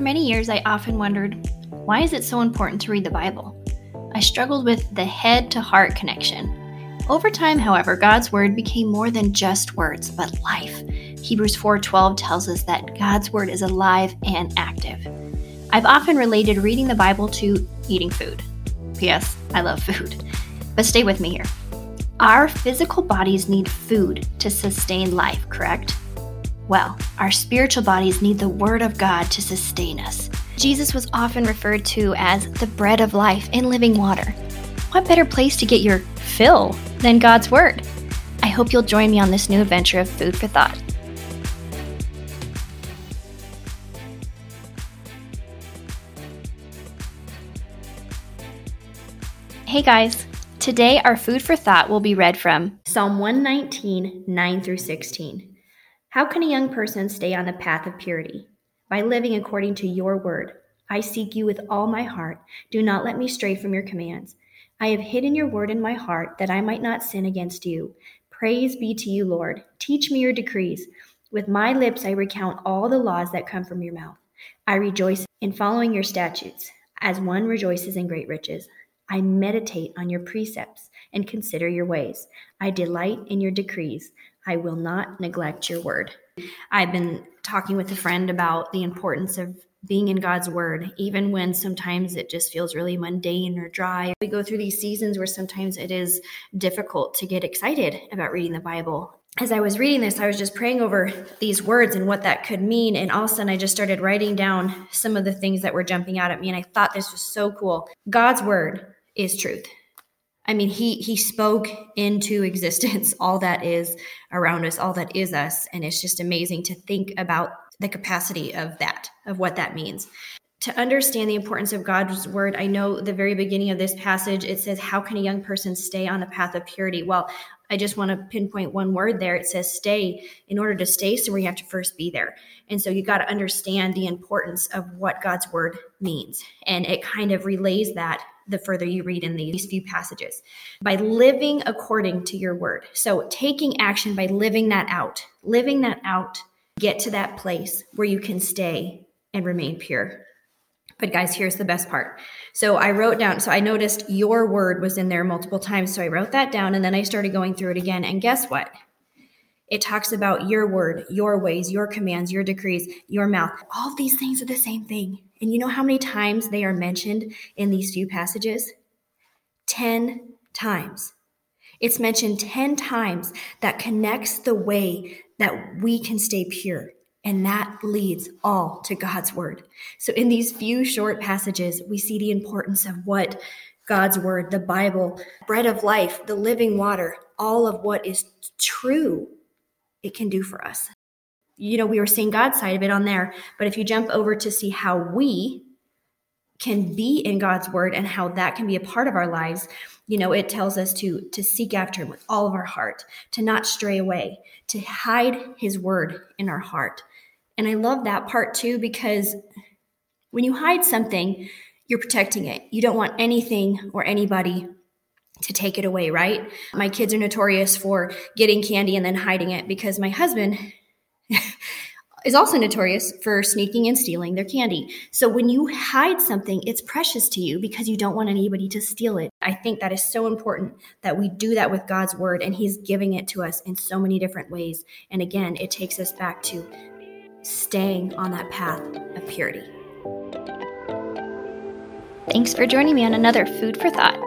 many years, I often wondered why is it so important to read the Bible? I struggled with the head to heart connection. Over time, however, God's word became more than just words, but life. Hebrews 4:12 tells us that God's word is alive and active. I've often related reading the Bible to eating food. P.S. I love food. But stay with me here. Our physical bodies need food to sustain life, correct? Well, our spiritual bodies need the Word of God to sustain us. Jesus was often referred to as the bread of life and living water. What better place to get your fill than God's Word? I hope you'll join me on this new adventure of food for thought. Hey guys, today our food for thought will be read from Psalm 119, 9 through 16. How can a young person stay on the path of purity? By living according to your word. I seek you with all my heart. Do not let me stray from your commands. I have hidden your word in my heart that I might not sin against you. Praise be to you, Lord. Teach me your decrees. With my lips I recount all the laws that come from your mouth. I rejoice in following your statutes, as one rejoices in great riches. I meditate on your precepts and consider your ways. I delight in your decrees. I will not neglect your word. I've been talking with a friend about the importance of being in God's word, even when sometimes it just feels really mundane or dry. We go through these seasons where sometimes it is difficult to get excited about reading the Bible. As I was reading this, I was just praying over these words and what that could mean. And all of a sudden, I just started writing down some of the things that were jumping out at me. And I thought this was so cool. God's word is truth. I mean, he he spoke into existence all that is around us, all that is us, and it's just amazing to think about the capacity of that, of what that means. To understand the importance of God's word, I know the very beginning of this passage it says, "How can a young person stay on the path of purity?" Well, I just want to pinpoint one word there. It says stay. In order to stay somewhere, you have to first be there. And so you got to understand the importance of what God's word means. And it kind of relays that the further you read in these few passages. By living according to your word. So taking action by living that out, living that out, get to that place where you can stay and remain pure. But guys, here's the best part. So I wrote down, so I noticed your word was in there multiple times. So I wrote that down and then I started going through it again. And guess what? It talks about your word, your ways, your commands, your decrees, your mouth. All of these things are the same thing. And you know how many times they are mentioned in these few passages? 10 times. It's mentioned 10 times that connects the way that we can stay pure. And that leads all to God's word. So, in these few short passages, we see the importance of what God's word, the Bible, bread of life, the living water, all of what is true, it can do for us you know, we were seeing God's side of it on there. But if you jump over to see how we can be in God's word and how that can be a part of our lives, you know, it tells us to to seek after him with all of our heart, to not stray away, to hide his word in our heart. And I love that part too because when you hide something, you're protecting it. You don't want anything or anybody to take it away, right? My kids are notorious for getting candy and then hiding it because my husband is also notorious for sneaking and stealing their candy. So when you hide something, it's precious to you because you don't want anybody to steal it. I think that is so important that we do that with God's word and he's giving it to us in so many different ways. And again, it takes us back to staying on that path of purity. Thanks for joining me on another Food for Thought.